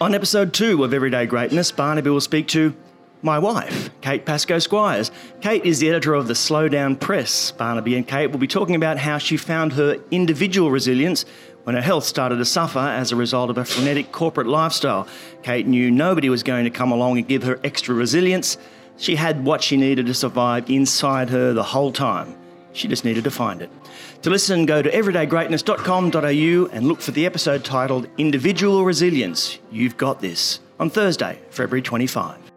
On episode two of Everyday Greatness, Barnaby will speak to my wife, Kate Pascoe Squires. Kate is the editor of the Slowdown Press. Barnaby and Kate will be talking about how she found her individual resilience when her health started to suffer as a result of a frenetic corporate lifestyle. Kate knew nobody was going to come along and give her extra resilience. She had what she needed to survive inside her the whole time. She just needed to find it. To listen, go to everydaygreatness.com.au and look for the episode titled Individual Resilience. You've got this on Thursday, February 25.